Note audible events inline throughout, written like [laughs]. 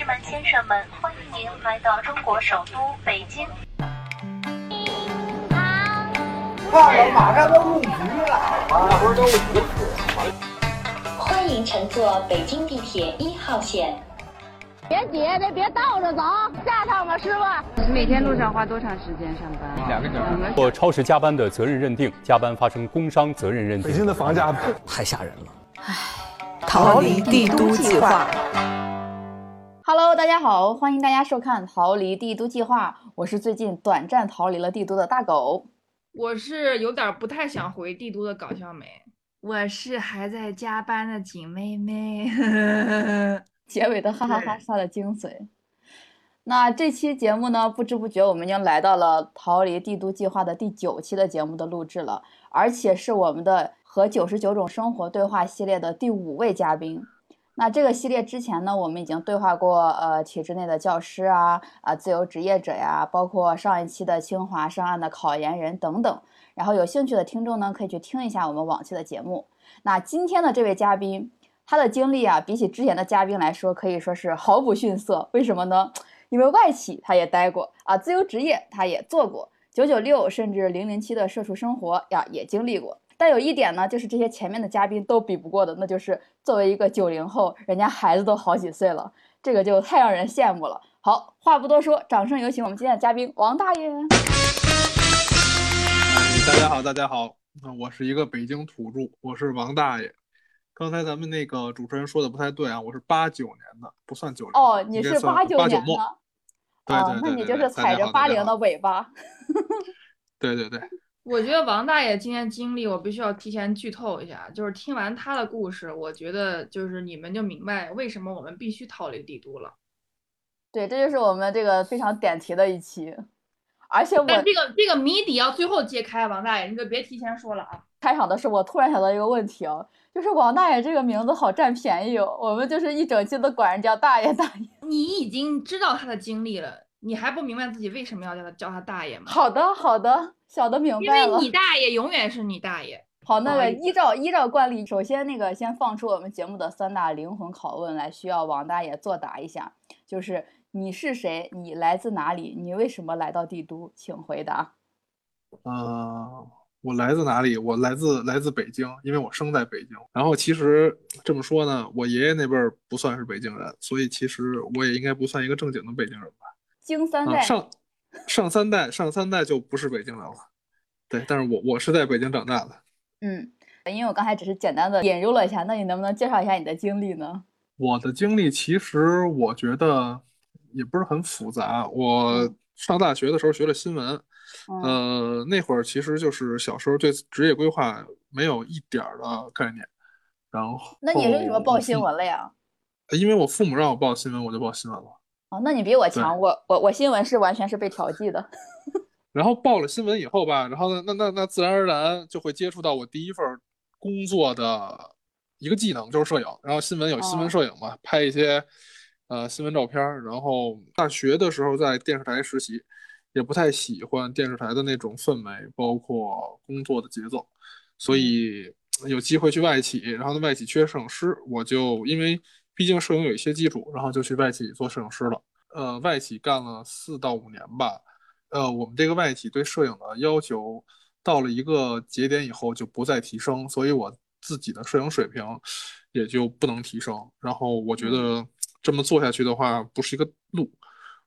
士们、先生们，欢迎您来到中国首都北京。看了，马上都入局了，马上都入欢迎乘坐北京地铁一号线。别挤，得别倒着走，下趟吧，师傅。每天路上花多长时间上班？两个小时。做超时加班的责任认定，加班发生工伤责任认定。北京的房价太吓人了。唉，逃离帝都计划。Hello，大家好，欢迎大家收看《逃离帝都计划》，我是最近短暂逃离了帝都的大狗。我是有点不太想回帝都的搞笑美，我是还在加班的景妹妹，[laughs] 结尾的哈哈哈杀了精髓。那这期节目呢，不知不觉我们已经来到了逃离帝都计划的第九期的节目的录制了，而且是我们的和九十九种生活对话系列的第五位嘉宾。那这个系列之前呢，我们已经对话过，呃，体制内的教师啊，啊，自由职业者呀，包括上一期的清华上岸的考研人等等。然后有兴趣的听众呢，可以去听一下我们往期的节目。那今天的这位嘉宾，他的经历啊，比起之前的嘉宾来说，可以说是毫不逊色。为什么呢？因为外企他也待过啊，自由职业他也做过，九九六甚至零零七的社畜生活呀也经历过。但有一点呢，就是这些前面的嘉宾都比不过的，那就是作为一个九零后，人家孩子都好几岁了，这个就太让人羡慕了。好，话不多说，掌声有请我们今天的嘉宾王大爷。大家好，大家好，我是一个北京土著，我是王大爷。刚才咱们那个主持人说的不太对啊，我是八九年的，不算九零。哦，你是八九年的。哦，那你就是踩着八零的尾巴。对 [laughs] 对对。我觉得王大爷今天经历，我必须要提前剧透一下。就是听完他的故事，我觉得就是你们就明白为什么我们必须逃离帝都了。对，这就是我们这个非常点题的一期。而且我这个这个谜底要最后揭开，王大爷你就别提前说了啊。开场的时候，我突然想到一个问题哦，就是王大爷这个名字好占便宜哦，我们就是一整期都管人叫大爷大爷。你已经知道他的经历了，你还不明白自己为什么要叫他叫他大爷吗？好的，好的。小的明白了，因为你大爷永远是你大爷。[laughs] 好，那个依照依照惯例，首先那个先放出我们节目的三大灵魂拷问来，需要王大爷作答一下。就是你是谁？你来自哪里？你为什么来到帝都？请回答。呃，我来自哪里？我来自来自北京，因为我生在北京。然后其实这么说呢，我爷爷那辈儿不算是北京人，所以其实我也应该不算一个正经的北京人吧。京三代。上。上三代，上三代就不是北京人了，对，但是我我是在北京长大的。嗯，因为我刚才只是简单的引入了一下，那你能不能介绍一下你的经历呢？我的经历其实我觉得也不是很复杂。我上大学的时候学了新闻，呃，那会儿其实就是小时候对职业规划没有一点儿的概念。然后，那你为什么报新闻了呀？因为我父母让我报新闻，我就报新闻了。哦，那你比我强，我我我新闻是完全是被调剂的。[laughs] 然后报了新闻以后吧，然后呢，那那那自然而然就会接触到我第一份工作的一个技能，就是摄影。然后新闻有新闻摄影嘛，拍一些呃新闻照片。然后大学的时候在电视台实习，也不太喜欢电视台的那种氛围，包括工作的节奏，所以有机会去外企，然后呢外企缺摄影师，我就因为。毕竟摄影有一些基础，然后就去外企做摄影师了。呃，外企干了四到五年吧。呃，我们这个外企对摄影的要求到了一个节点以后就不再提升，所以我自己的摄影水平也就不能提升。然后我觉得这么做下去的话不是一个路，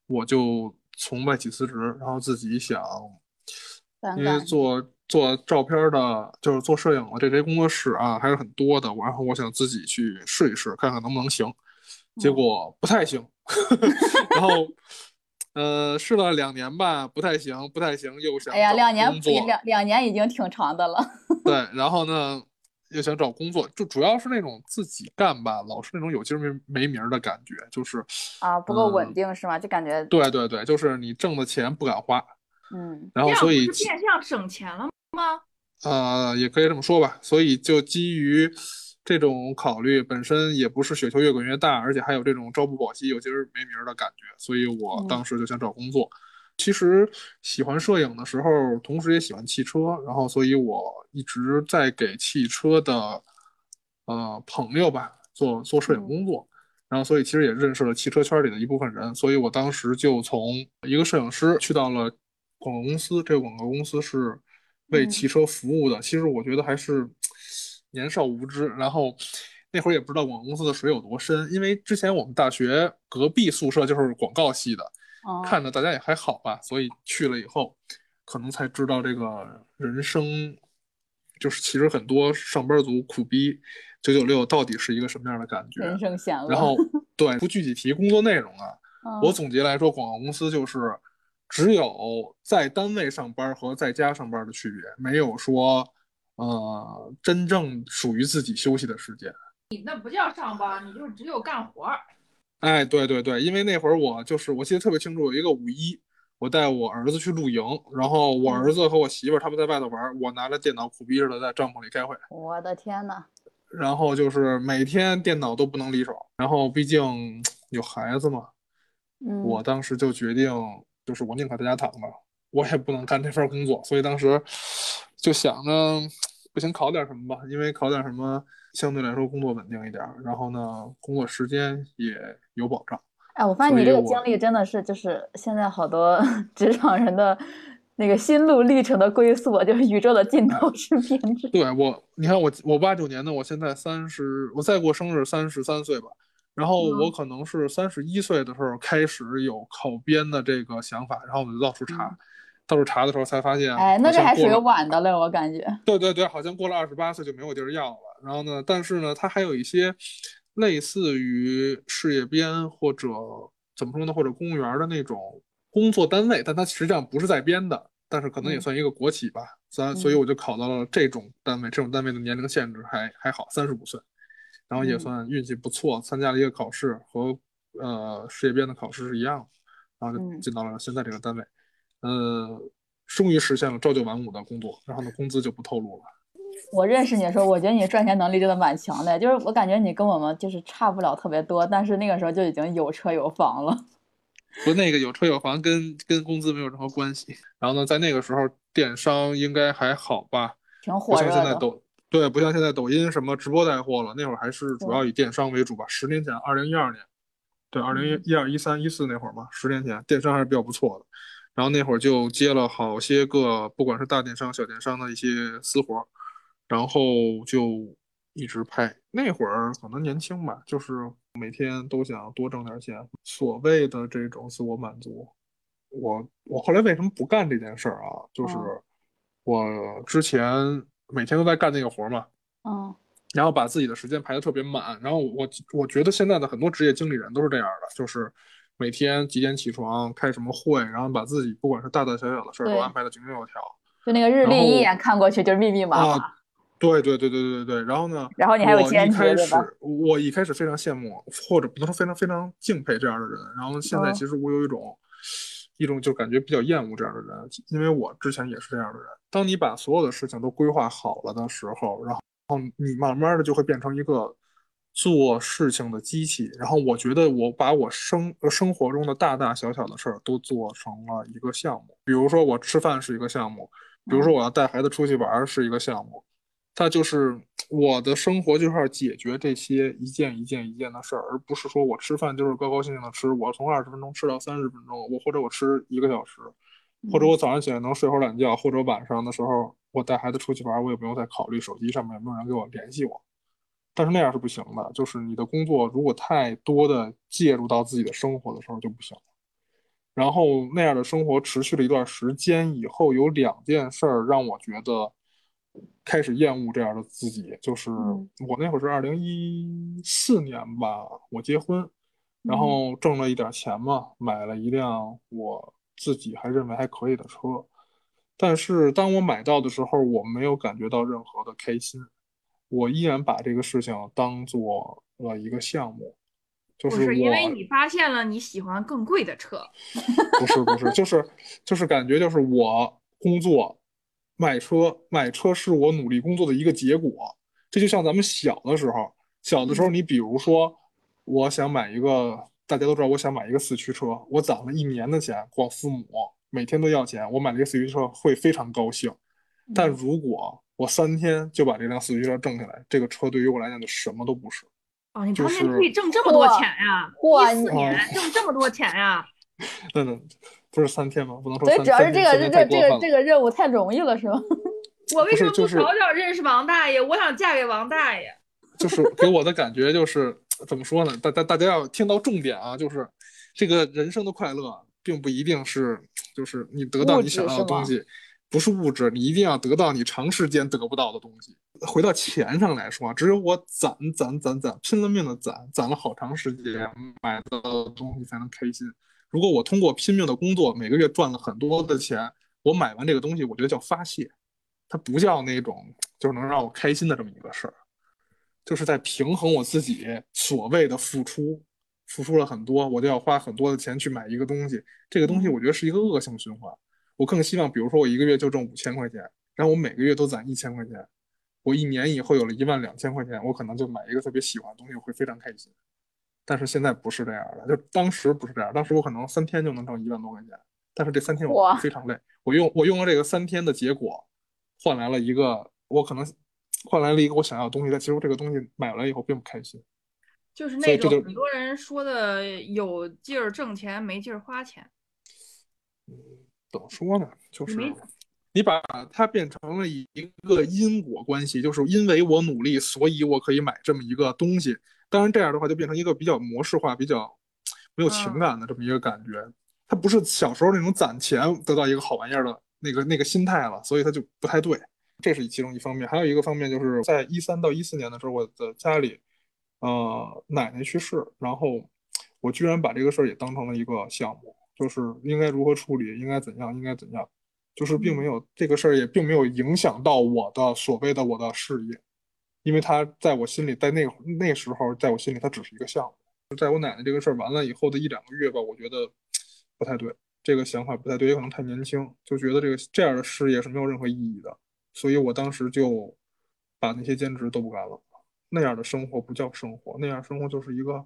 我就从外企辞职，然后自己想，因为做。做照片的，就是做摄影的这些工作室啊，还是很多的。然后我想自己去试一试，看看能不能行。结果不太行。[laughs] 然后，呃，试了两年吧，不太行，不太行，又想。哎呀，两年两两年已经挺长的了。[laughs] 对，然后呢，又想找工作，就主要是那种自己干吧，老是那种有今儿没没名的感觉，就是啊，不够稳定是吗？就感觉。对对对，就是你挣的钱不敢花。嗯。然后所以变相省钱了。吗？呃，也可以这么说吧。所以就基于这种考虑，本身也不是雪球越滚越大，而且还有这种朝不保夕、有今儿没名儿的感觉。所以我当时就想找工作。其实喜欢摄影的时候，同时也喜欢汽车，然后所以我一直在给汽车的呃朋友吧做做摄影工作。然后所以其实也认识了汽车圈里的一部分人，所以我当时就从一个摄影师去到了广告公司，这个广告公司是为汽车服务的。其实我觉得还是年少无知，然后那会儿也不知道广告公司的水有多深，因为之前我们大学隔壁宿舍就是广告系的，看着大家也还好吧，所以去了以后，可能才知道这个人生，就是其实很多上班族苦逼九九六到底是一个什么样的感觉。人生险恶。然后 [laughs] 对，不具体提工作内容啊，我总结来说，广告公司就是只有在单位上班和在家上班的区别，没有说呃真正属于自己休息的时间。你那不叫上班，你就只有干活儿。哎，对对对，因为那会儿我就是我记得特别清楚，有一个五一，我带我儿子去露营，然后我儿子和我媳妇儿他们在外头玩，我拿着电脑苦逼似的在帐篷里开会。我的天呐！然后就是每天电脑都不能离手，然后毕竟有孩子嘛，嗯，我当时就决定，就是我宁可在家躺着，我也不能干这份工作，所以当时就想着，不行考点什么吧，因为考点什么相对来说工作稳定一点，然后呢，工作时间也有保障。哎，我发现你这个经历真的是，就是现在好多 [laughs] 职场人的。那个心路历程的归宿，就是宇宙的尽头是编制。对我，你看我，我八九年的，我现在三十，我再过生日三十三岁吧。然后我可能是三十一岁的时候开始有考编的这个想法，然后我就到处查，到处查的时候才发现，哎，那这还属于晚的了，我感觉。对对对，好像过了二十八岁就没有地儿要了。然后呢，但是呢，它还有一些类似于事业编或者怎么说呢，或者公务员的那种。工作单位，但它实际上不是在编的，但是可能也算一个国企吧。咱所以我就考到了这种单位，这种单位的年龄限制还还好，三十五岁，然后也算运气不错，参加了一个考试，和呃事业编的考试是一样的，然后就进到了现在这个单位，呃，终于实现了朝九晚五的工作，然后呢工资就不透露了。我认识你的时候，我觉得你赚钱能力真的蛮强的，就是我感觉你跟我们就是差不了特别多，但是那个时候就已经有车有房了。[laughs] 不，那个有车有房跟跟工资没有任何关系。然后呢，在那个时候，电商应该还好吧？挺火不像现在抖对，不像现在抖音什么直播带货了。那会儿还是主要以电商为主吧。十年前，二零一二年，对，二零一二一三一四那会儿嘛，十年前电商还是比较不错的。然后那会儿就接了好些个，不管是大电商、小电商的一些私活，然后就一直拍。那会儿可能年轻吧，就是。每天都想多挣点钱，所谓的这种自我满足。我我后来为什么不干这件事儿啊？就是我之前每天都在干那个活嘛，嗯，然后把自己的时间排的特别满。然后我我觉得现在的很多职业经理人都是这样的，就是每天几点起床，开什么会，然后把自己不管是大大小小的事儿都安排的井井有条。就那个日历一眼看过去就是密密麻麻。对对对对对对然后呢？然后你还有兼职对吧？我一开始非常羡慕，或者不能说非常非常敬佩这样的人。然后现在其实我有一种一种就感觉比较厌恶这样的人，因为我之前也是这样的人。当你把所有的事情都规划好了的时候，然后你慢慢的就会变成一个做事情的机器。然后我觉得我把我生生活中的大大小小的事儿都做成了一个项目，比如说我吃饭是一个项目，比如说我要带孩子出去玩是一个项目。它就是我的生活，就是要解决这些一件一件一件的事儿，而不是说我吃饭就是高高兴兴的吃，我从二十分钟吃到三十分钟，我或者我吃一个小时，或者我早上起来能睡会儿懒觉，或者晚上的时候我带孩子出去玩，我也不用再考虑手机上面有没有人给我联系我。但是那样是不行的，就是你的工作如果太多的介入到自己的生活的时候就不行了。然后那样的生活持续了一段时间以后，有两件事儿让我觉得。开始厌恶这样的自己，就是我那会儿是二零一四年吧，我结婚，然后挣了一点钱嘛，买了一辆我自己还认为还可以的车，但是当我买到的时候，我没有感觉到任何的开心，我依然把这个事情当做了一个项目，就是因为你发现了你喜欢更贵的车，不是不是，就是就是感觉就是我工作。买车，买车是我努力工作的一个结果。这就像咱们小的时候，小的时候，你比如说，我想买一个，大家都知道，我想买一个四驱车，我攒了一年的钱，光父母每天都要钱，我买了一个四驱车会非常高兴。但如果我三天就把这辆四驱车挣下来，这个车对于我来讲就什么都不是。哦，你就是当年可以挣这么多钱呀？哇一四年挣这么多钱呀？那 [laughs] 那不是三天吗？不能说所以主要是这个三天三天这这个这个任务太容易了，是吗？[laughs] 我为什么不早点认识王大爷？我想嫁给王大爷。就是给我的感觉就是怎么说呢？大大大家要听到重点啊，就是这个人生的快乐，并不一定是就是你得到你想要的东西，不是物质，你一定要得到你长时间得不到的东西。回到钱上来说啊，只有我攒攒攒攒，拼了命的攒，攒了好长时间，买到的东西才能开心。如果我通过拼命的工作，每个月赚了很多的钱，我买完这个东西，我觉得叫发泄，它不叫那种就是能让我开心的这么一个事儿。就是在平衡我自己所谓的付出，付出了很多，我就要花很多的钱去买一个东西，这个东西我觉得是一个恶性循环。我更希望，比如说我一个月就挣五千块钱，然后我每个月都攒一千块钱，我一年以后有了一万两千块钱，我可能就买一个特别喜欢的东西，我会非常开心。但是现在不是这样的，就当时不是这样，当时我可能三天就能挣一万多块钱，但是这三天我非常累，我用我用了这个三天的结果，换来了一个我可能换来了一个我想要的东西，但其实这个东西买来以后并不开心。就是那种很多人说的有劲儿挣钱，没劲儿花钱。怎么说呢？就是你把它变成了一个因果关系，就是因为我努力，所以我可以买这么一个东西。当然，这样的话就变成一个比较模式化、比较 [tsk] 没有情感的这么一个感觉。它不是小时候那种攒钱得到一个好玩意儿的那个那个心态了，所以它就不太对。这是其中一方面，还有一个方面就是在一三到一四年的时候，我的家里，呃，奶奶去世，然后我居然把这个事儿也当成了一个项目，就是应该如何处理，应该怎样，应该怎样，就是并没有这个事儿也并没有影响到我的所谓的我的事业，因为他在我心里，在那那时候，在我心里他只是一个项目。在我奶奶这个事儿完了以后的一两个月吧，我觉得不太对，这个想法不太对，也可能太年轻，就觉得这个这样的事业是没有任何意义的。所以我当时就把那些兼职都不干了。那样的生活不叫生活，那样生活就是一个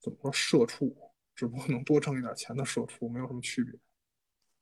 怎么说社畜，只不过能多挣一点钱的社畜，没有什么区别。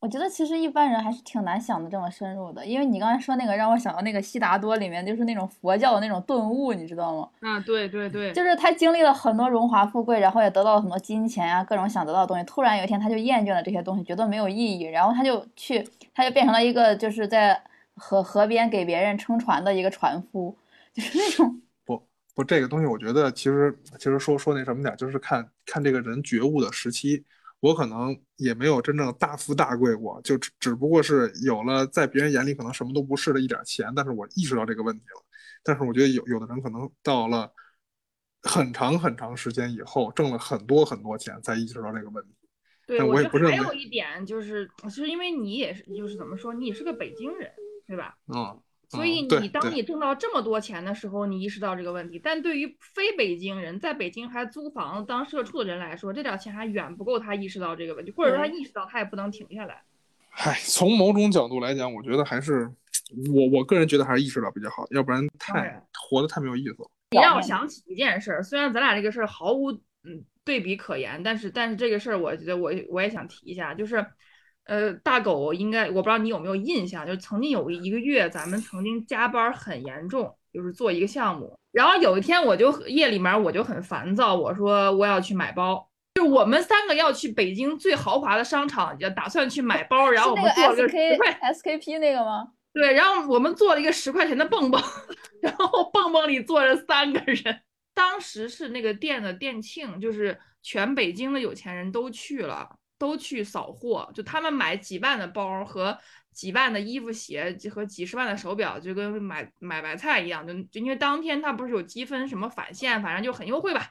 我觉得其实一般人还是挺难想的这么深入的，因为你刚才说那个让我想到那个悉达多里面就是那种佛教的那种顿悟，你知道吗？啊，对对对，就是他经历了很多荣华富贵，然后也得到了很多金钱啊，各种想得到的东西。突然有一天他就厌倦了这些东西，觉得没有意义，然后他就去，他就变成了一个就是在河河边给别人撑船的一个船夫，就是那种 [laughs] 不不，这个东西我觉得其实其实说说那什么点儿，就是看看这个人觉悟的时期。我可能也没有真正大富大贵过，就只只不过是有了在别人眼里可能什么都不是的一点钱，但是我意识到这个问题了。但是我觉得有有的人可能到了很长很长时间以后，挣了很多很多钱，才意识到这个问题。对，但我也不认为还有一点就是，就是因为你也是，就是怎么说，你也是个北京人，对吧？嗯，所以你当你挣到这么多钱的时候，你意识到这个问题。但对于非北京人，在北京还租房子当社畜的人来说，这点钱还远不够他意识到这个问题，或者说他意识到他也不能停下来。唉，从某种角度来讲，我觉得还是我我个人觉得还是意识到比较好，要不然太活得太没有意思了。你让我想起一件事儿，虽然咱俩这个事儿毫无嗯对比可言，但是但是这个事儿，我觉得我我也想提一下，就是呃大狗应该我不知道你有没有印象，就曾经有一个月咱们曾经加班很严重，就是做一个项目，然后有一天我就夜里面我就很烦躁，我说我要去买包。就我们三个要去北京最豪华的商场，就打算去买包，然后我们做了个 SK 十块 SKP 那个吗？[laughs] 对，然后我们做了一个十块钱的蹦蹦，[laughs] 然后蹦蹦里坐着三个人。当时是那个店的店庆，就是全北京的有钱人都去了，都去扫货，就他们买几万的包和几万的衣服鞋和几十万的手表，就跟买买白菜一样，就就因为当天他不是有积分什么返现，反正就很优惠吧。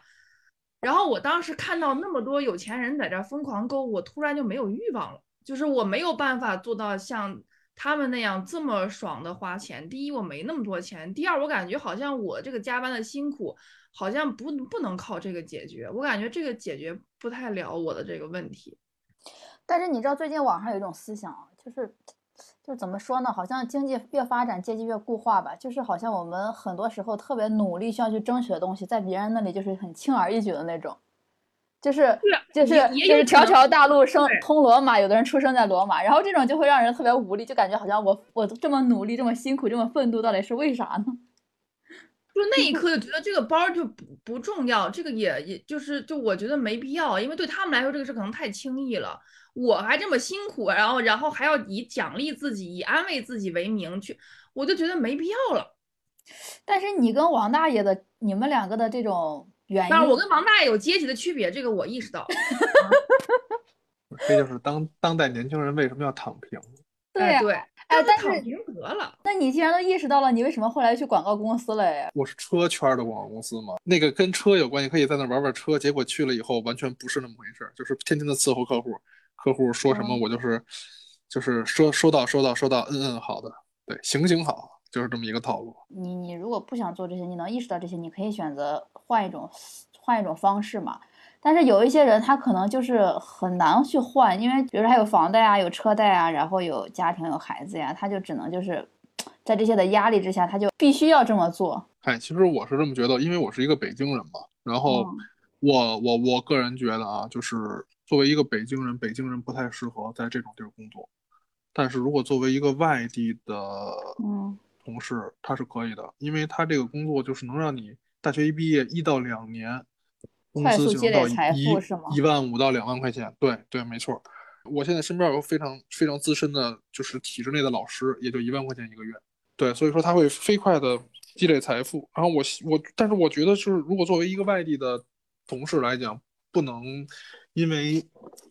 然后我当时看到那么多有钱人在这疯狂购物，我突然就没有欲望了，就是我没有办法做到像他们那样这么爽的花钱。第一，我没那么多钱；第二，我感觉好像我这个加班的辛苦，好像不不能靠这个解决。我感觉这个解决不太了我的这个问题。但是你知道最近网上有一种思想啊，就是就怎么说呢？好像经济越发展，阶级越固化吧。就是好像我们很多时候特别努力需要去争取的东西，在别人那里就是很轻而易举的那种。就是就是就是条条大路生通罗马，有的人出生在罗马，然后这种就会让人特别无力，就感觉好像我我这么努力这么辛苦这么奋斗，到底是为啥呢？就那一刻就觉得这个包就不不重要，这个也也就是就我觉得没必要，因为对他们来说这个事可能太轻易了。我还这么辛苦，然后然后还要以奖励自己、以安慰自己为名去，我就觉得没必要了。但是你跟王大爷的你们两个的这种原因，但是我跟王大爷有阶级的区别，这个我意识到。[laughs] 这就是当当代年轻人为什么要躺平。对对，哎，但是躺平得了。那你既然都意识到了，你为什么后来去广告公司了呀？我是车圈的广告公司嘛，那个跟车有关系，可以在那玩玩车。结果去了以后，完全不是那么回事，就是天天的伺候客户，客户说什么我就是就是说收到收到收到，嗯嗯好的，对，行行好，就是这么一个套路。你你如果不想做这些，你能意识到这些，你可以选择换一种换一种方式嘛。但是有一些人他可能就是很难去换，因为比如说他有房贷啊，有车贷啊，然后有家庭有孩子呀，他就只能就是在这些的压力之下，他就必须要这么做。哎，其实我是这么觉得，因为我是一个北京人嘛，然后我我我个人觉得啊，就是作为一个北京人，北京人不太适合在这种地儿工作。但是如果作为一个外地的嗯同事，他是可以的，因为他这个工作就是能让你大学一毕业一到两年。工资就能到一一万五到两万块钱，对对，没错。我现在身边有非常非常资深的，就是体制内的老师，也就一万块钱一个月。对，所以说他会飞快的积累财富。然后我我，但是我觉得就是，如果作为一个外地的同事来讲，不能因为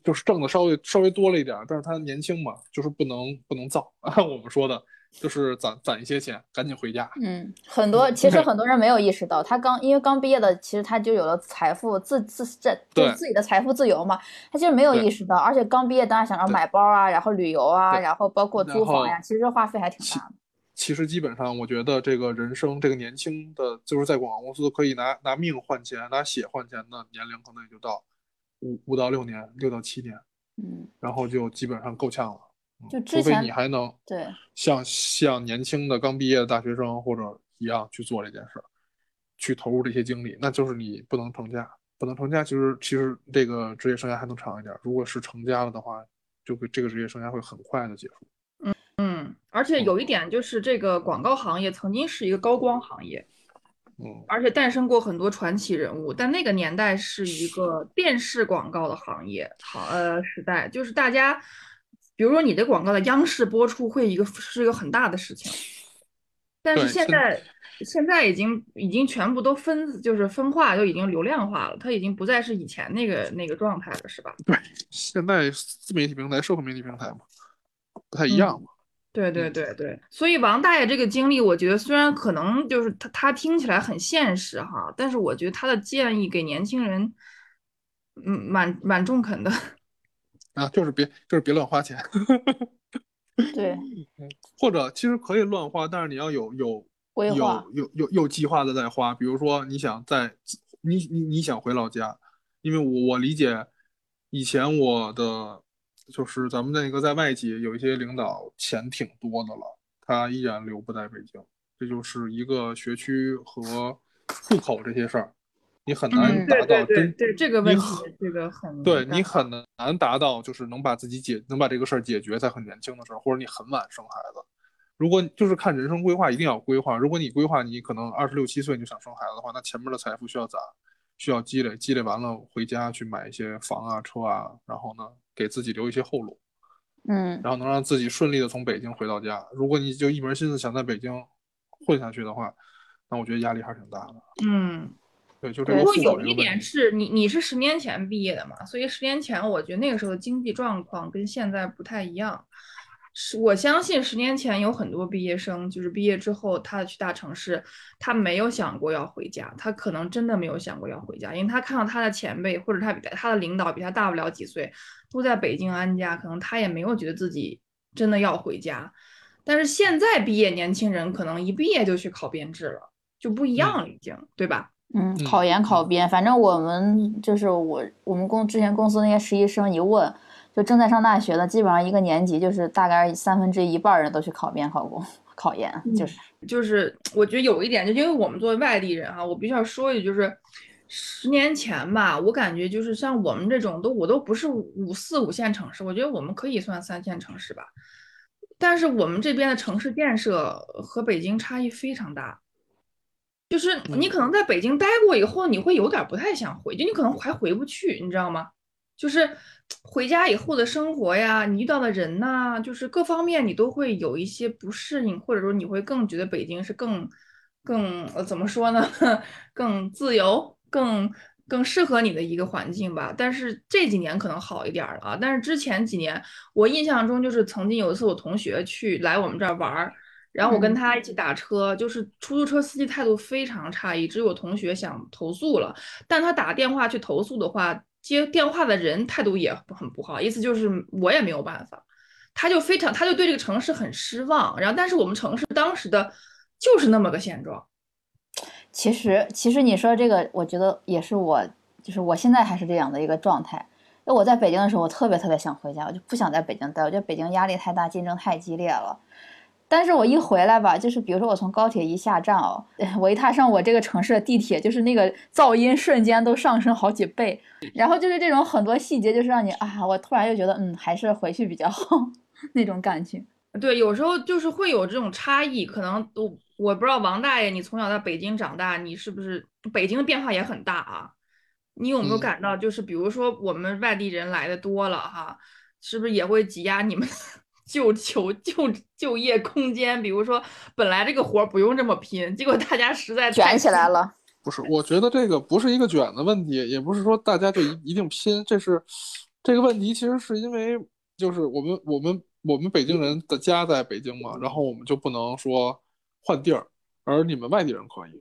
就是挣的稍微稍微多了一点，但是他年轻嘛，就是不能不能造。按 [laughs] 我们说的。就是攒攒一些钱，赶紧回家。嗯，很多其实很多人没有意识到，他刚因为刚毕业的，其实他就有了财富自自这就自己的财富自由嘛。他其实没有意识到，而且刚毕业当然想着买包啊，然后旅游啊，然后包括租房呀，其实花费还挺大的。其实基本上，我觉得这个人生，这个年轻的，就是在广告公司可以拿拿命换钱、拿血换钱的年龄，可能也就到五五到六年，六到七年。嗯，然后就基本上够呛了。就除非你还能对像像年轻的刚毕业的大学生或者一样去做这件事儿，去投入这些精力，那就是你不能成家，不能成家。其实其实这个职业生涯还能长一点。如果是成家了的话，就会这个职业生涯会很快的结束。嗯嗯，而且有一点就是这个广告行业曾经是一个高光行业，嗯，而且诞生过很多传奇人物。但那个年代是一个电视广告的行业，好呃时代，就是大家。比如说，你的广告在央视播出会一个是一个很大的事情，[laughs] 但是现在现在已经已经全部都分就是分化，就已经流量化了，它已经不再是以前那个那个状态了，是吧？对，现在自媒体平台、社会媒体平台嘛，不太一样嘛。对对对对，所以王大爷这个经历，我觉得虽然可能就是他他听起来很现实哈，但是我觉得他的建议给年轻人，嗯，蛮蛮中肯的。[laughs] 啊，就是别，就是别乱花钱。对，[laughs] 或者其实可以乱花，但是你要有有规划，有有有有计划的在花。比如说，你想在你你你想回老家，因为我我理解，以前我的就是咱们那个在外企有一些领导钱挺多的了，他依然留不在北京，这就是一个学区和户口这些事儿。你很难达到真对这个问题，这个很对你很难达到，就是能把自己解能把这个事儿解决在很年轻的时候，或者你很晚生孩子。如果就是看人生规划，一定要规划。如果你规划你可能二十六七岁你就想生孩子的话，那前面的财富需要攒，需要积累，积累完了回家去买一些房啊车啊，然后呢给自己留一些后路，嗯，然后能让自己顺利的从北京回到家。如果你就一门心思想在北京混下去的话，那我觉得压力还是挺大的。嗯。对，就这不过有一点是你，你是十年前毕业的嘛，所以十年前我觉得那个时候的经济状况跟现在不太一样。是我相信十年前有很多毕业生，就是毕业之后他去大城市，他没有想过要回家，他可能真的没有想过要回家，因为他看到他的前辈或者他比他的领导比他大不了几岁，都在北京安家，可能他也没有觉得自己真的要回家。但是现在毕业年轻人可能一毕业就去考编制了，就不一样了，已经，对吧？嗯，考研考编，反正我们就是我我们公之前公司那些实习生一问，就正在上大学的，基本上一个年级就是大概三分之一半人都去考编考公 [laughs] 考研，就是就是我觉得有一点，就因为我们作为外地人哈，我必须要说一句，就是十年前吧，我感觉就是像我们这种都我都不是五四五线城市，我觉得我们可以算三线城市吧，但是我们这边的城市建设和北京差异非常大。就是你可能在北京待过以后，你会有点不太想回，就你可能还回不去，你知道吗？就是回家以后的生活呀，你遇到的人呐，就是各方面你都会有一些不适应，或者说你会更觉得北京是更更呃怎么说呢？[laughs] 更自由，更更适合你的一个环境吧。但是这几年可能好一点了啊，但是之前几年我印象中就是曾经有一次我同学去来我们这儿玩儿。然后我跟他一起打车，就是出租车司机态度非常差，以至于我同学想投诉了。但他打电话去投诉的话，接电话的人态度也很不好，意思就是我也没有办法。他就非常，他就对这个城市很失望。然后，但是我们城市当时的就是那么个现状。其实，其实你说这个，我觉得也是我，就是我现在还是这样的一个状态。因为我在北京的时候，我特别特别想回家，我就不想在北京待，我觉得北京压力太大，竞争太激烈了。但是我一回来吧，就是比如说我从高铁一下站哦，[laughs] 我一踏上我这个城市的地铁，就是那个噪音瞬间都上升好几倍，然后就是这种很多细节，就是让你啊，我突然又觉得嗯，还是回去比较好 [laughs] 那种感觉。对，有时候就是会有这种差异，可能我我不知道王大爷，你从小在北京长大，你是不是北京的变化也很大啊？你有没有感到，就是比如说我们外地人来的多了哈，是不是也会挤压你们？就求就就业空间，比如说本来这个活不用这么拼，结果大家实在卷起来了。不是，我觉得这个不是一个卷的问题，也不是说大家就一一定拼，这是这个问题，其实是因为就是我们我们我们北京人的家在北京嘛，然后我们就不能说换地儿，而你们外地人可以，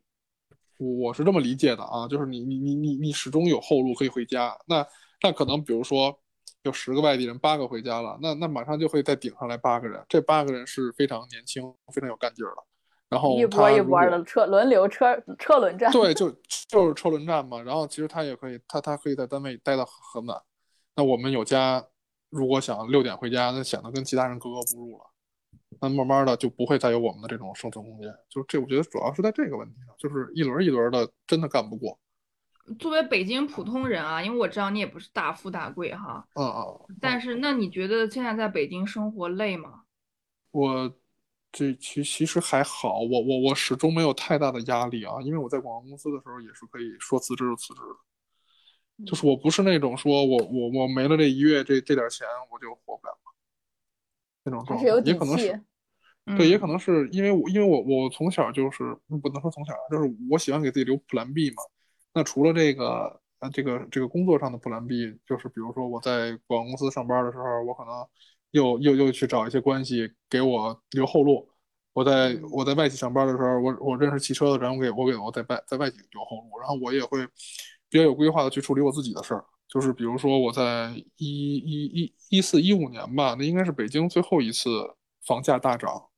我是这么理解的啊，就是你你你你你始终有后路可以回家，那那可能比如说。有十个外地人，八个回家了，那那马上就会再顶上来八个人，这八个人是非常年轻、非常有干劲儿的。然后一波一波的车轮流车车轮战，对，就 [laughs] 就是车轮战嘛。然后其实他也可以，他他可以在单位待到很晚。那我们有家，如果想六点回家，那显得跟其他人格格不入了。那慢慢的就不会再有我们的这种生存空间。就这，我觉得主要是在这个问题上，就是一轮一轮的，真的干不过。作为北京普通人啊，因为我知道你也不是大富大贵哈，嗯嗯，但是那你觉得现在在北京生活累吗？我这其其实还好，我我我始终没有太大的压力啊，因为我在广告公司的时候也是可以说辞职就辞职的，就是我不是那种说我我我没了这一月这这点钱我就活不了那种状态，也可能是，对，也可能是因为我因为我我从小就是不能说从小，就是我喜欢给自己留 Plan B 嘛。那除了这个，呃，这个这个工作上的 Plan B，就是比如说我在广告公司上班的时候，我可能又又又去找一些关系给我留后路。我在我在外企上班的时候，我我认识汽车的人，我给我给我在外在外企留后路。然后我也会比较有规划的去处理我自己的事儿，就是比如说我在一一一一四一五年吧，那应该是北京最后一次房价大涨，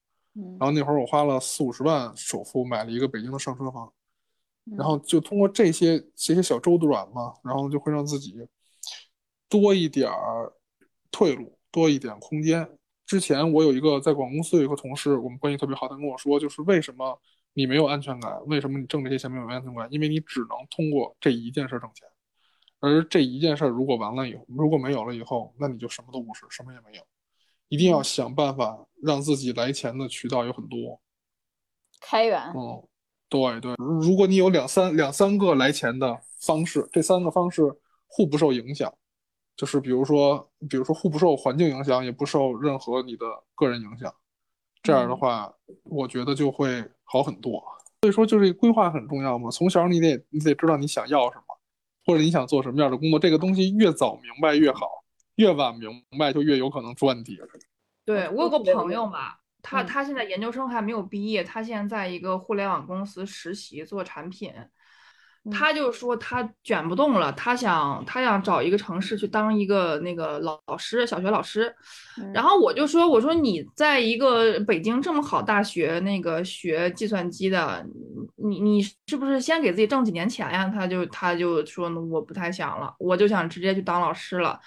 然后那会儿我花了四五十万首付买了一个北京的上车房。然后就通过这些这些小周转嘛，然后就会让自己多一点儿退路，多一点空间。之前我有一个在广告公司有一个同事，我们关系特别好，他跟我说，就是为什么你没有安全感？为什么你挣这些钱没有安全感？因为你只能通过这一件事挣钱，而这一件事如果完了以后，如果没有了以后，那你就什么都不是，什么也没有。一定要想办法让自己来钱的渠道有很多，开源。嗯。对对，如果你有两三两三个来钱的方式，这三个方式互不受影响，就是比如说，比如说互不受环境影响，也不受任何你的个人影响，这样的话，我觉得就会好很多。所以说，就是规划很重要嘛。从小你得你得知道你想要什么，或者你想做什么样的工作。这个东西越早明白越好，越晚明白就越有可能出问题。对我有个朋友嘛。他他现在研究生还没有毕业，他现在在一个互联网公司实习做产品，他就说他卷不动了，他想他想找一个城市去当一个那个老老师，小学老师。然后我就说我说你在一个北京这么好大学那个学计算机的，你你是不是先给自己挣几年钱呀？他就他就说我不太想了，我就想直接去当老师了。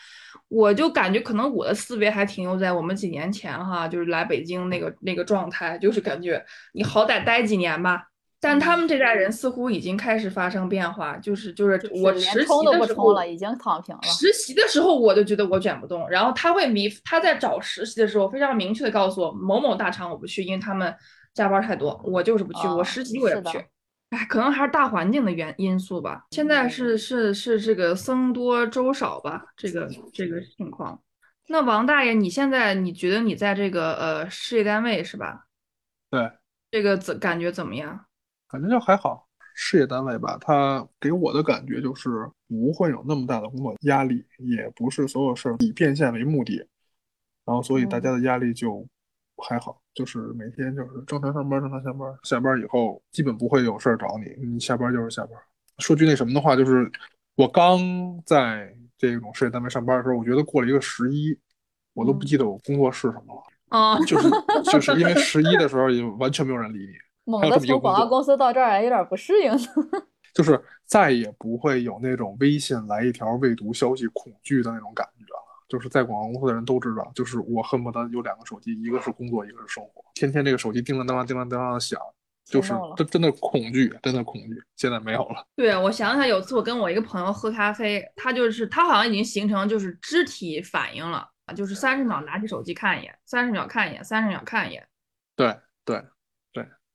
我就感觉可能我的思维还停留在我们几年前哈，就是来北京那个那个状态，就是感觉你好歹待几年吧。但他们这代人似乎已经开始发生变化，就是就是我实习的时候已经躺平了。实习的时候我就觉得我卷不动，然后他会明他在找实习的时候非常明确的告诉我某某大厂我不去，因为他们加班太多，我就是不去，我实习我也不去。哎，可能还是大环境的原因素吧。现在是是是这个僧多粥少吧，这个这个情况。那王大爷，你现在你觉得你在这个呃事业单位是吧？对，这个怎感觉怎么样？感觉就还好。事业单位吧，它给我的感觉就是不会有那么大的工作压力，也不是所有事儿以变现为目的，然后所以大家的压力就还好，就是每天就是正常上班，正常下班，下班以后基本不会有事儿找你，你下班就是下班。说句那什么的话，就是我刚在这种事业单位上班的时候，我觉得过了一个十一，我都不记得我工作是什么了，啊，就是就是因为 [laughs] 十一的时候也完全没有人理你。猛的从广告公司到这儿有点不适应，[laughs] 就是再也不会有那种微信来一条未读消息恐惧的那种感觉了。就是在广告公司的人都知道，就是我恨不得有两个手机，一个是工作，一个是生活，天天这个手机叮当当当叮当当当响，就是真真的恐惧，真的恐惧。现在没有了。对，我想想，有次我跟我一个朋友喝咖啡，他就是他好像已经形成就是肢体反应了，就是三十秒拿起手机看一眼，三十秒看一眼，三十秒看一眼。对对。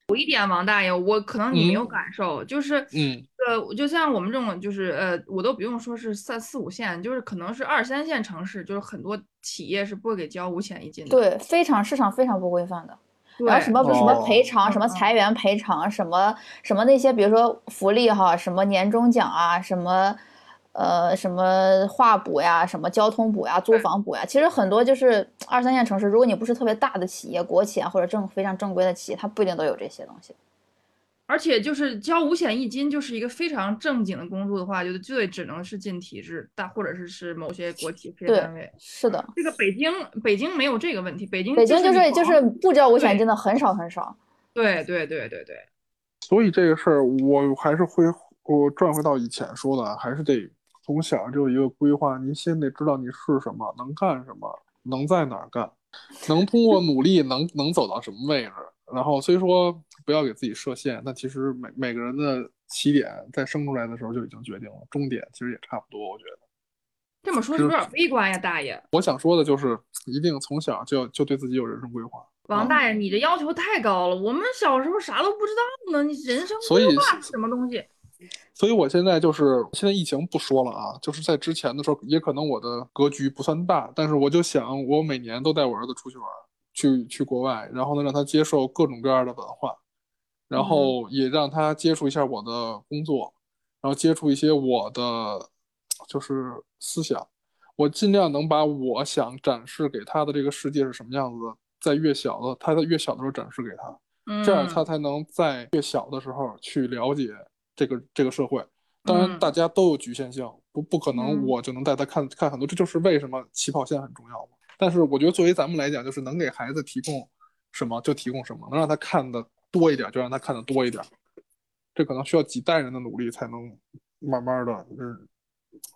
有一点，王大爷，我可能你没有感受，就是，嗯，呃，就像我们这种，就是呃，我都不用说是三四五线，就是可能是二三线城市，就是很多企业是不会给交五险一金的，对，非常市场非常不规范的，然后什么什么赔偿，什么裁员赔偿，什么什么那些，比如说福利哈，什么年终奖啊，什么。呃，什么话补呀，什么交通补呀，租房补呀，其实很多就是二三线城市，如果你不是特别大的企业、国企啊，或者正非常正规的企业，它不一定都有这些东西。而且就是交五险一金，就是一个非常正经的工作的话，就就得只能是进体制大，或者是是某些国企事业单位。是的，这个北京北京没有这个问题，北京北京就是就是不交五险一金的很少很少。[laughs] 对对对对对。所以这个事儿，我还是会我转回到以前说的，还是得。从小就有一个规划，您先得知道你是什么，能干什么，能在哪儿干，能通过努力能能走到什么位置。然后虽说不要给自己设限，但其实每每个人的起点在生出来的时候就已经决定了，终点其实也差不多。我觉得这么说是有点悲观呀，大爷。我想说的就是一定从小就就对自己有人生规划。王大爷，你的要求太高了，我们小时候啥都不知道呢，你人生规划是什么东西？所以，我现在就是现在疫情不说了啊，就是在之前的时候，也可能我的格局不算大，但是我就想，我每年都带我儿子出去玩，去去国外，然后呢，让他接受各种各样的文化，然后也让他接触一下我的工作，然后接触一些我的就是思想，我尽量能把我想展示给他的这个世界是什么样子的，在越小的他在越小的时候展示给他，这样他。才能在越小的时候去了解。这个这个社会，当然大家都有局限性，不不可能我就能带他看看很多，这就是为什么起跑线很重要嘛。但是我觉得作为咱们来讲，就是能给孩子提供什么就提供什么，能让他看的多一点就让他看的多一点。这可能需要几代人的努力才能慢慢的，就是，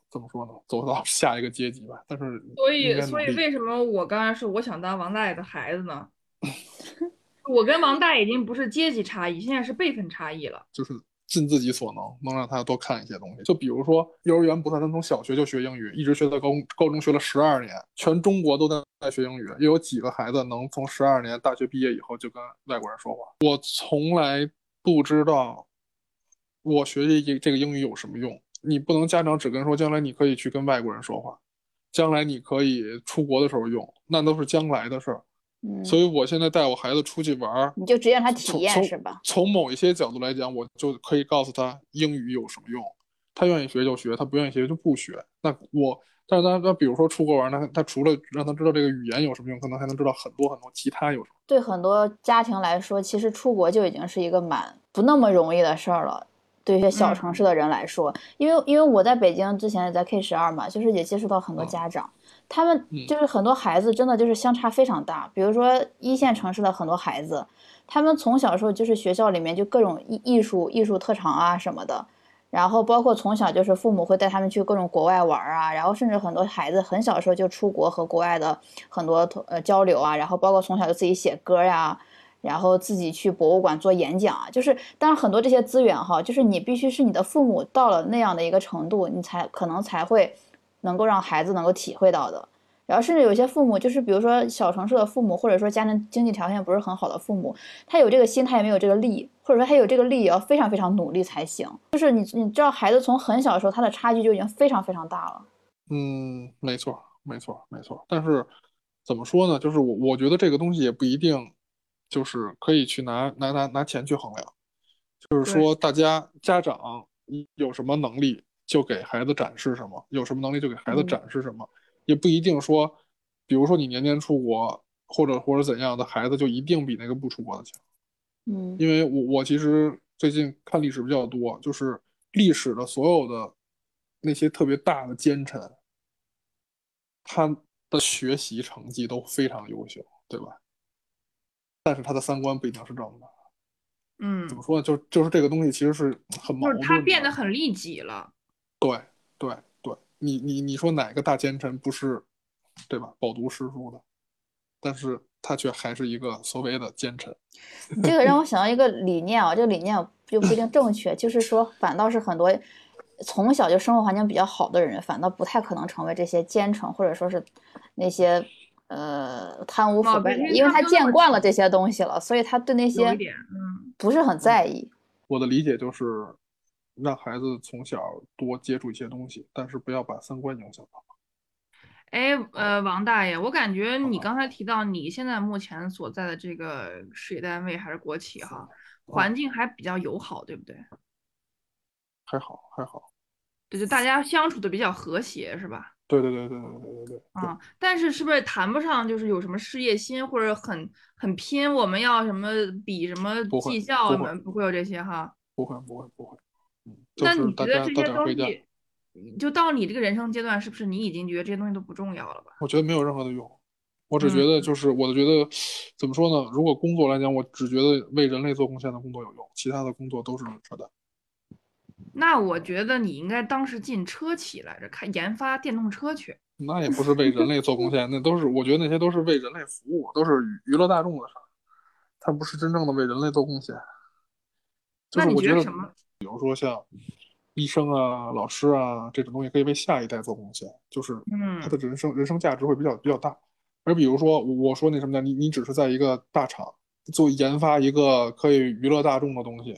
怎么说呢，走到下一个阶级吧。但是所以所以为什么我刚才说我想当王大爷的孩子呢？[laughs] 我跟王大爷已经不是阶级差异，现在是辈分差异了，就是。尽自己所能，能让他多看一些东西。就比如说，幼儿园不算，他从小学就学英语，一直学到高高中，学了十二年，全中国都在在学英语。又有几个孩子能从十二年大学毕业以后就跟外国人说话？我从来不知道，我学这这个英语有什么用？你不能家长只跟说，将来你可以去跟外国人说话，将来你可以出国的时候用，那都是将来的事儿。所以，我现在带我孩子出去玩你就直接让他体验是吧？从某一些角度来讲，我就可以告诉他英语有什么用，他愿意学就学，他不愿意学就不学。那我，但是他他比如说出国玩，那他除了让他知道这个语言有什么用，可能还能知道很多很多其他有什么。对很多家庭来说，其实出国就已经是一个蛮不那么容易的事儿了。对一些小城市的人来说，因为因为我在北京之前也在 K 十二嘛，就是也接触到很多家长。他们就是很多孩子，真的就是相差非常大。比如说一线城市的很多孩子，他们从小时候就是学校里面就各种艺艺术艺术特长啊什么的，然后包括从小就是父母会带他们去各种国外玩啊，然后甚至很多孩子很小时候就出国和国外的很多呃交流啊，然后包括从小就自己写歌呀，然后自己去博物馆做演讲啊，就是当然很多这些资源哈，就是你必须是你的父母到了那样的一个程度，你才可能才会。能够让孩子能够体会到的，然后甚至有些父母，就是比如说小城市的父母，或者说家庭经济条件不是很好的父母，他有这个心，他也没有这个力，或者说他有这个力，也要非常非常努力才行。就是你你知道，孩子从很小的时候，他的差距就已经非常非常大了。嗯，没错，没错，没错。但是怎么说呢？就是我我觉得这个东西也不一定，就是可以去拿拿拿拿钱去衡量。就是说，大家家长有什么能力，就给孩子展示什么；有什么能力，就给孩子展示什么。也不一定说，比如说你年年出国，或者或者怎样的孩子就一定比那个不出国的强。嗯，因为我我其实最近看历史比较多，就是历史的所有的那些特别大的奸臣，他的学习成绩都非常优秀，对吧？但是他的三观不一定是正的。嗯，怎么说呢？就就是这个东西其实是很矛盾的。就是他变得很利己了。对对对，你你你说哪个大奸臣不是，对吧？饱读诗书的，但是他却还是一个所谓的奸臣。这个让我 [laughs] 想到一个理念啊，这个理念就不一定正确，就是说反倒是很多从小就生活环境比较好的人，反倒不太可能成为这些奸臣，或者说是那些呃贪污腐败，因为他见惯了这些东西了，所以他对那些嗯不是很在意。我的理解就是，让孩子从小多接触一些东西，但是不要把三观影响到。哎，呃，王大爷，我感觉你刚才提到你现在目前所在的这个事业单位还是国企哈，环境还比较友好，对不对？还好，还好。对，就大家相处的比较和谐，是吧？对对对对对对对对啊但是是不是谈不上就是有什么事业心或者很很拼我们要什么比什么绩效我们不会有这些哈？不会不会不会那你觉得这些东西就到你这个人生阶段是不是你已经觉得这些东西都不重要了吧？我觉得没有任何的用我只觉得就是我觉得怎么说呢？如果工作来讲我只觉得为人类做贡献的工作有用其他的工作都是扯淡那我觉得你应该当时进车企来着，开研发电动车去。那也不是为人类做贡献，那都是我觉得那些都是为人类服务，都是娱乐大众的事儿，它不是真正的为人类做贡献。就是你觉得什么？比如说像医生啊、老师啊这种东西，可以为下一代做贡献，就是他的人生人生价值会比较比较大。而比如说我说那什么呢？你你只是在一个大厂做研发一个可以娱乐大众的东西。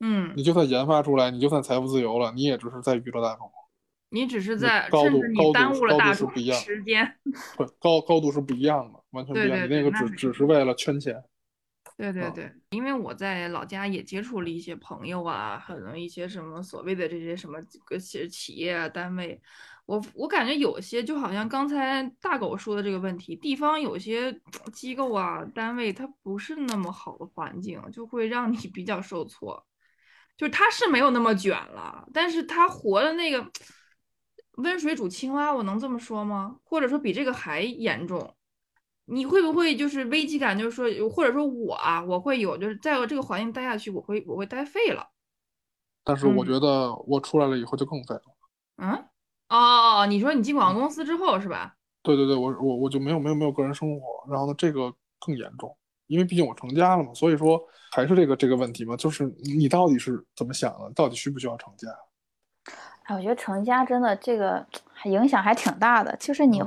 嗯，你就算研发出来，你就算财富自由了，你也只是在娱乐大众。你只是在高度你耽误了大众时间。[laughs] 对，高高度是不一样的，完全不一样。你那个只只是为了圈钱。对对对，因为我在老家也接触了一些朋友啊，可能一些什么所谓的这些什么个企企业啊单位，我我感觉有些就好像刚才大狗说的这个问题，地方有些机构啊单位它不是那么好的环境，就会让你比较受挫。就是他是没有那么卷了，但是他活的那个温水煮青蛙，我能这么说吗？或者说比这个还严重？你会不会就是危机感？就是说，或者说我啊，我会有，就是在这个环境待下去，我会我会待废了。但是我觉得我出来了以后就更废了。嗯，哦，你说你进广告公司之后是吧？对对对，我我我就没有没有没有个人生活，然后呢，这个更严重。因为毕竟我成家了嘛，所以说还是这个这个问题嘛，就是你到底是怎么想的？到底需不需要成家？哎，我觉得成家真的这个影响还挺大的。就是你，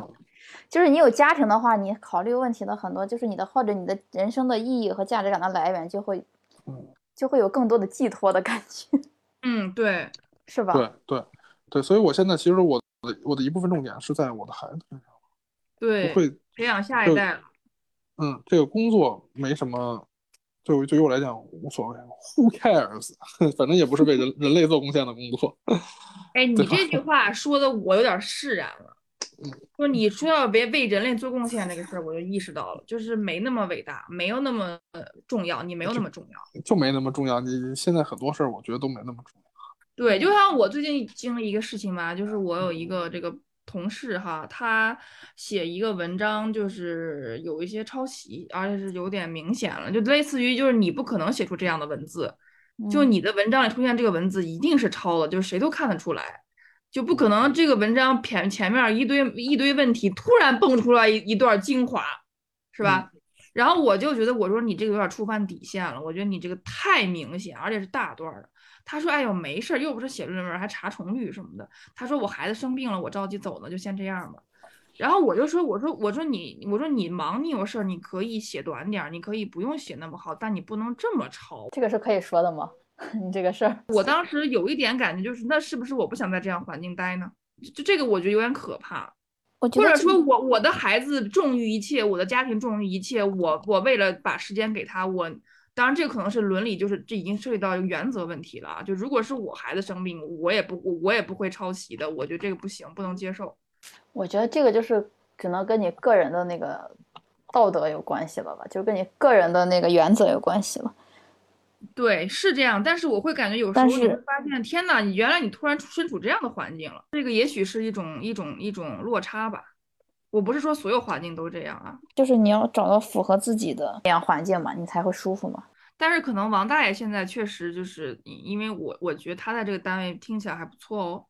就是你有家庭的话，你考虑问题的很多，就是你的或者你的人生的意义和价值感的来源就会，就会有更多的寄托的感觉。[laughs] 嗯，对，是吧？对对对，所以我现在其实我的我的一部分重点是在我的孩子身上，对，不会培养下一代了。嗯，这个工作没什么，对对于我来讲无所谓，Who cares？[laughs] 反正也不是为人人类做贡献的工作。[laughs] 哎，你这句话说的我有点释然了。说你说要别为人类做贡献这个事儿，我就意识到了，就是没那么伟大，没有那么重要，你没有那么重要，就没那么重要。你现在很多事儿，我觉得都没那么重要。对，就像我最近经历一个事情吧，就是我有一个这个。同事哈，他写一个文章，就是有一些抄袭，而且是有点明显了，就类似于就是你不可能写出这样的文字，就你的文章里出现这个文字一定是抄的，就是谁都看得出来，就不可能这个文章前前面一堆一堆问题突然蹦出来一一段精华，是吧？然后我就觉得我说你这个有点触犯底线了，我觉得你这个太明显，而且是大段的。他说：“哎呦，没事儿，又不是写论文，还查重率什么的。”他说：“我孩子生病了，我着急走呢，就先这样吧。”然后我就说，我说我说你我说你忙你有事儿，你可以写短点儿，你可以不用写那么好，但你不能这么抄。这个是可以说的吗？[laughs] 你这个事儿，我当时有一点感觉，就是那是不是我不想在这样环境待呢？就这个我觉得有点可怕。我或者说我我的孩子重于一切，我的家庭重于一切，我我为了把时间给他，我当然这个可能是伦理，就是这已经涉及到原则问题了。就如果是我孩子生病，我也不我也不会抄袭的，我觉得这个不行，不能接受。我觉得这个就是只能跟你个人的那个道德有关系了吧，就跟你个人的那个原则有关系了。对，是这样，但是我会感觉有时候你会发现，天呐，你原来你突然身处这样的环境了，这个也许是一种一种一种落差吧。我不是说所有环境都这样啊，就是你要找到符合自己的那样环境嘛，你才会舒服嘛。但是可能王大爷现在确实就是因因为我我觉得他在这个单位听起来还不错哦。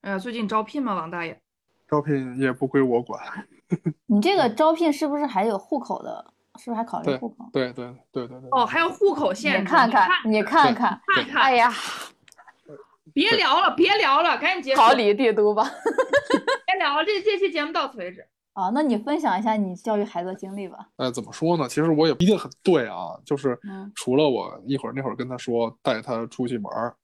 哎呀，最近招聘吗，王大爷？招聘也不归我管。[laughs] 你这个招聘是不是还有户口的？是不是还考虑户口？对对对对对。哦，还有户口限制，你看看，你看看，看看，哎呀，别聊了，别聊了，赶紧结束。逃离帝都吧。[laughs] 别聊了，这这期节目到此为止。啊，那你分享一下你教育孩子的经历吧。呃，怎么说呢？其实我也不一定很对啊，就是嗯除了我一会儿那会儿跟他说带他出去玩儿，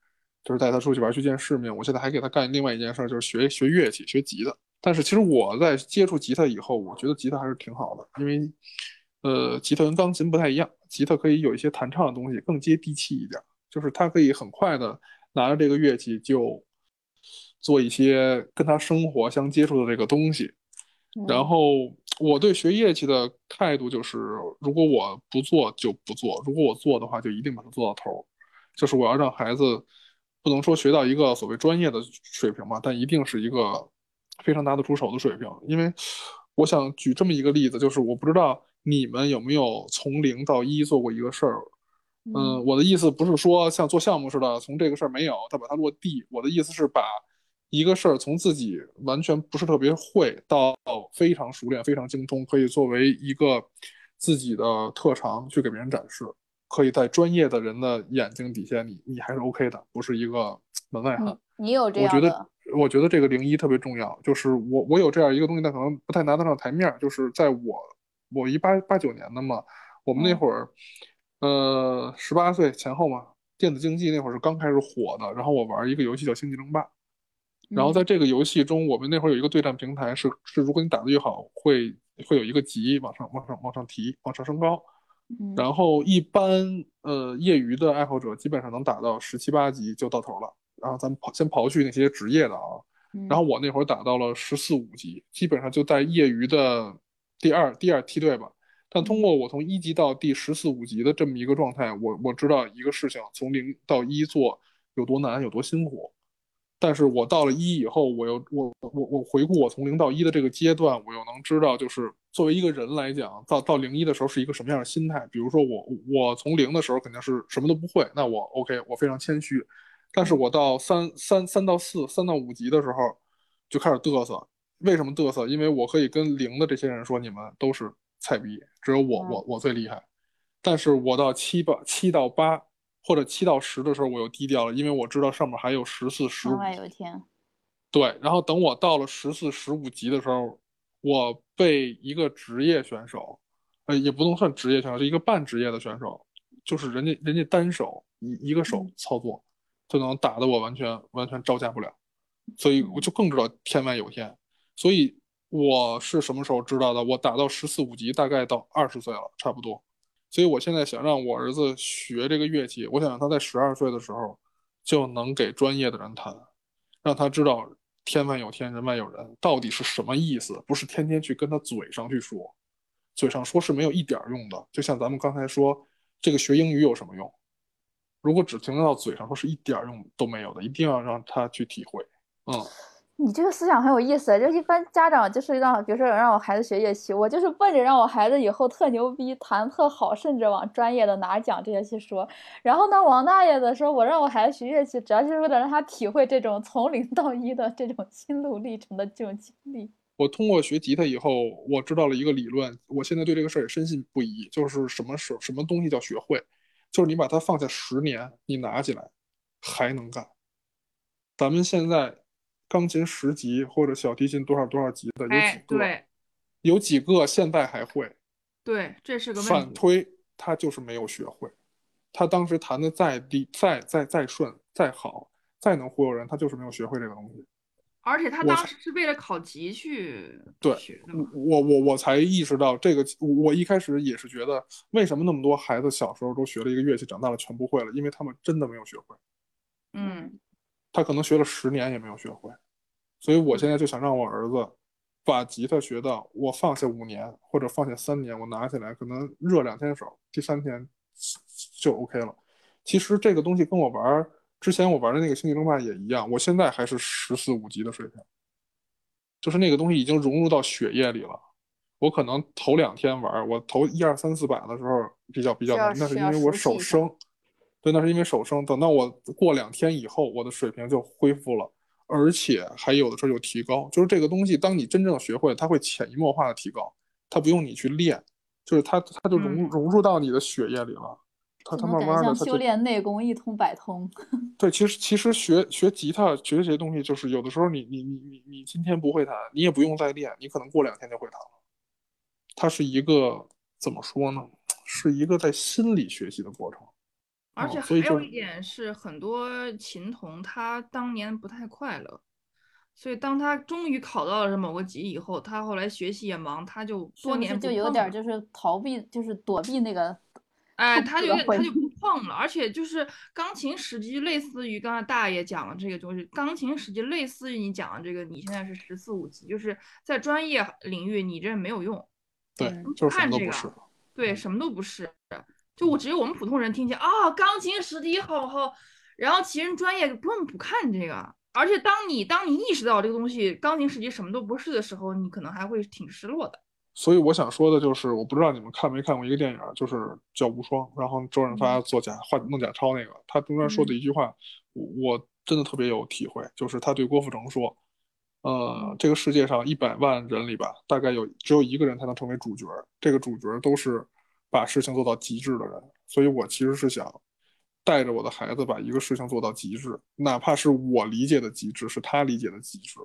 就是带他出去玩儿去见世面，我现在还给他干另外一件事儿，就是学学乐器，学吉他。但是其实我在接触吉他以后，我觉得吉他还是挺好的，因为呃，吉他跟钢琴不太一样，吉他可以有一些弹唱的东西更接地气一点，就是他可以很快的拿着这个乐器就做一些跟他生活相接触的这个东西。然后我对学乐器的态度就是，如果我不做就不做，如果我做的话，就一定把它做到头儿。就是我要让孩子不能说学到一个所谓专业的水平吧，但一定是一个非常拿得出手的水平。因为我想举这么一个例子，就是我不知道你们有没有从零到一做过一个事儿。嗯，我的意思不是说像做项目似的，从这个事儿没有，再把它落地。我的意思是把一个事儿从自己完全不是特别会到非常熟练、非常精通，可以作为一个自己的特长去给别人展示，可以在专业的人的眼睛底下，你你还是 OK 的，不是一个 [tsk] 门外汉。你有这我觉得我觉得这个零一特别重要，就是我我有这样一个东西，但可能不太拿得上台面。就是在我我一八八九年的嘛，我们那会儿，呃，十八岁前后嘛，电子竞技那会儿是刚开始火的，然后我玩一个游戏叫《星际争霸》，然后在这个游戏中，我们那会儿有一个对战平台是是，如果你打得越好，会会有一个级往上往上往上提，往上升高。嗯然后一般呃业余的爱好者基本上能打到十七八级就到头了。然后咱们刨先刨去那些职业的啊，嗯然后我那会儿打到了十四五级，基本上就在业余的第二第二梯队吧。但通过我从一级到第十四五级的这么一个状态，我我知道一个事情从零到一做有多难，有多辛苦。但是我到了一以后，我又我我我回顾我从零到一的这个阶段，我又能知道，就是作为一个人来讲，到到零一的时候是一个什么样的心态。比如说我我从零的时候肯定是什么都不会，那我 OK，我非常谦虚。但是我到三三三到四三到五级的时候就开始嘚瑟。为什么嘚瑟？因为我可以跟零的这些人说，你们都是菜逼，只有我我我最厉害。但是我到七八七到八或者七到十的时候，我又低调了，因为我知道上面还有十四、十五天。外有天。对，然后等我到了十四、十五级的时候，我被一个职业选手，呃，也不能算职业选手，是一个半职业的选手，就是人家人家单手一一个手操作，就能打得我完全完全招架不了，所以我就更知道天外有天。所以我是什么时候知道的？我打到十四五级，大概到二十岁了，差不多。所以我现在想让我儿子学这个乐器，我想让他在十二岁的时候就能给专业的人弹，让他知道天外有天，人外有人到底是什么意思，不是天天去跟他嘴上去说，嘴上说是没有一点用的。就像咱们刚才说，这个学英语有什么用？如果只停留到嘴上说，是一点用都没有的，一定要让他去体会。嗯。你这个思想很有意思，就一般家长就是让，比如说让我孩子学乐器，我就是奔着让我孩子以后特牛逼，弹特好，甚至往专业的拿奖这些去说。然后呢，王大爷的说，我让我孩子学乐器，主要就是为了让他体会这种从零到一的这种心路历程的这种经历。我通过学吉他以后，我知道了一个理论，我现在对这个事儿也深信不疑，就是什么是什么东西叫学会，就是你把它放下十年，你拿起来还能干。咱们现在。钢琴十级或者小提琴多少多少级的有几哎，个？对有几个现在还会？对，这是个问题。反推他就是没有学会，他当时弹的再低、再再再顺、再好、再能忽悠人，他就是没有学会这个东西。而且他当时是为了考级去对。我我我才意识到这个，我一开始也是觉得，为什么那么多孩子小时候都学了一个乐器，长大了全不会了？因为他们真的没有学会，嗯，他可能学了十年也没有学会。所以我现在就想让我儿子把吉他学到，我放下五年或者放下三年，我拿起来可能热两天手，第三天就 OK 了。其实这个东西跟我玩之前我玩的那个星际争霸也一样，我现在还是十四五级的水平，就是那个东西已经融入到血液里了。我可能头两天玩，我头一二三四把的时候比较比较难，那是因为我手生，对，那是因为手生。等到我过两天以后，我的水平就恢复了，而且还有的时候有提高。就是这个东西，当你真正学会，它会潜移默化的提高，它不用你去练，就是它它就融融入到你的血液里了。它它就能感觉像修慢慢的它就炼内功一通百通。[laughs] 对，其实其实学学吉他学这些东西，就是有的时候你你你你你今天不会弹，你也不用再练，你可能过两天就会弹了。它是一个怎么说呢？是一个在心理学习的过程。而且还有一点是，很多琴童他当年不太快乐，所以当他终于考到了某个级以后，他后来学习也忙，他就多年就有点儿就是逃避，就是躲避那个哎，他就他就不碰了，而且就是钢琴十级，类似于刚才大爷讲的这个，东西钢琴十级，类似于你讲的这个，你现在是十四五级，就是在专业领域你这没有用，对嗯，就是什看这个么都不是。对，什么都不是，就我只有我们普通人听见啊，钢琴十级好好，然后其实专业根本不看这个，而且当你当你意识到这个东西钢琴十级什么都不是的时候，你可能还会挺失落的。所以我想说的就是，我不知道你们看没看过一个电影，就是叫《无双》，然后周润发做假画弄假钞那个，他中间说的一句话，我我真的特别有体会，就是他对郭富城说，呃，这个世界上一百万人里吧，大概有只有一个人才能成为主角，这个主角都是把事情做到极致的人，所以我其实是想带着我的孩子把一个事情做到极致，哪怕是我理解的极致，是他理解的极致。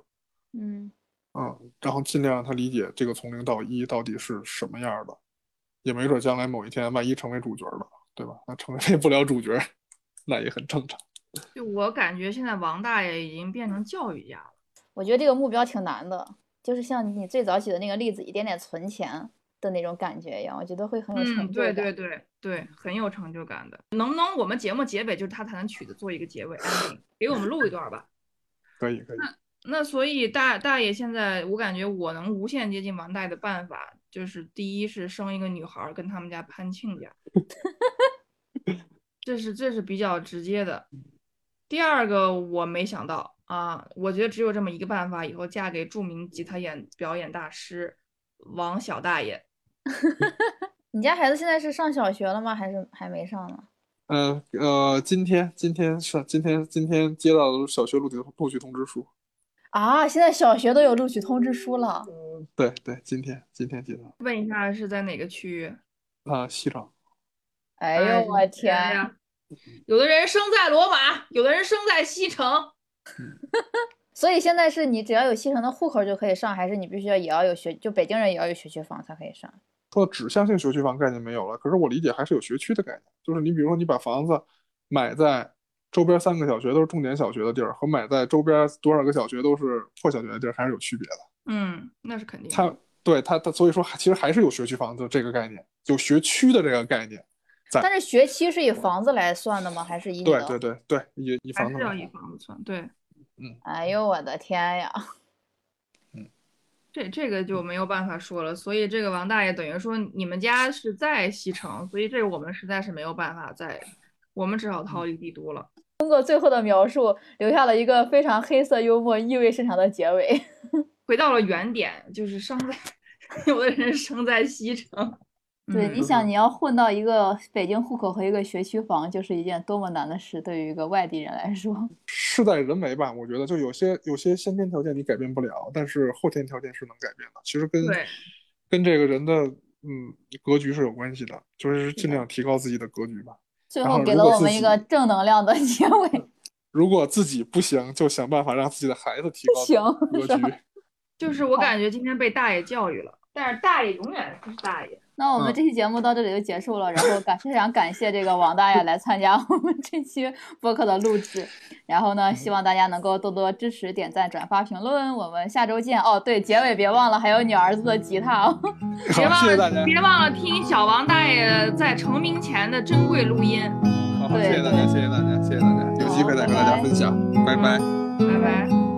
嗯，嗯，然后尽量让他理解这个从零到一到底是什么样的，也没准将来某一天万一成为主角了，对吧？那成为不了主角，那也很正常。就我感觉现在王大爷已经变成教育家了。我觉得这个目标挺难的，就是像你最早举的那个例子，一点点存钱的那种感觉一样，我觉得会很有成嗯，就感。对对对对，很有成就感的。能不能我们节目结尾就是他弹的曲子做一个结尾 ending，给我们录一段吧？[laughs] 可以可以，那那所以大大爷现在，我感觉我能无限接近王大爷的办法，就是第一是生一个女孩儿跟他们家攀亲家，这是这是比较直接的。第二个我没想到啊，我觉得只有这么一个办法，以后嫁给著名吉他演表演大师王小大爷。[laughs] 你家孩子现在是上小学了吗？还是还没上呢？呃呃，今天今天上今天今天接到了小学录取录取通知书，啊，现在小学都有录取通知书了。对对，今天今天接到问一下是在哪个区域？啊，西城，哎哎呦我天！呀！有的人生在罗马，有的人生在西城。[laughs] 所以现在是你只要有西城的户口就可以上，还是你必须要也要有学，就北京人也要有学区房才可以上？说指向性学区房概念没有了，可是我理解还是有学区的概念，就是你比如说你把房子买在周边三个小学都是重点小学的地儿，和买在周边多少个小学都是破小学的地儿还是有区别的。嗯，那是肯定的。它对它它所以说其实还是有学区房的这个概念，有学区的这个概念。在但是学期是以房子来算的吗？还是以对对对对，以以还是要房子以房子算。对，嗯哎呦我的天呀！这这个就没有办法说了。所以这个王大爷等于说你们家是在西城，所以这个我们实在是没有办法在，我们只好逃离帝都了。通过最后的描述，留下了一个非常黑色幽默、意味深长的结尾。[laughs] 回到了原点，就是生在 [laughs] 有的人生在西城。对，嗯你想你要混到一个北京户口和一个学区房，就是一件多么难的事，对于一个外地人来说。[laughs] 事在人为吧，我觉得就有些有些先天条件你改变不了，但是后天条件是能改变的。其实跟跟这个人的嗯格局是有关系的，就是尽量提高自己的格局吧。最后给了我们一个正能量的结尾。如果自己不行，就想办法让自己的孩子提高行格局。[laughs] 就是我感觉今天被大爷教育了，但是大爷永远不是大爷。那我们嗯这期节目到这里就结束了，然后感非常感谢这个王大爷来参加我们这期播客的录制，然后呢，希望大家能够多多支持、点赞、转发、评论，我们下周见哦。对，结尾别忘了还有你儿子的吉他哦。别 [laughs] 好，谢谢大家，忘了别忘了听小王大爷在成名前的珍贵录音。好好，谢谢大家，谢谢大家，谢谢大家，有机会再跟大家分享，拜拜。拜拜。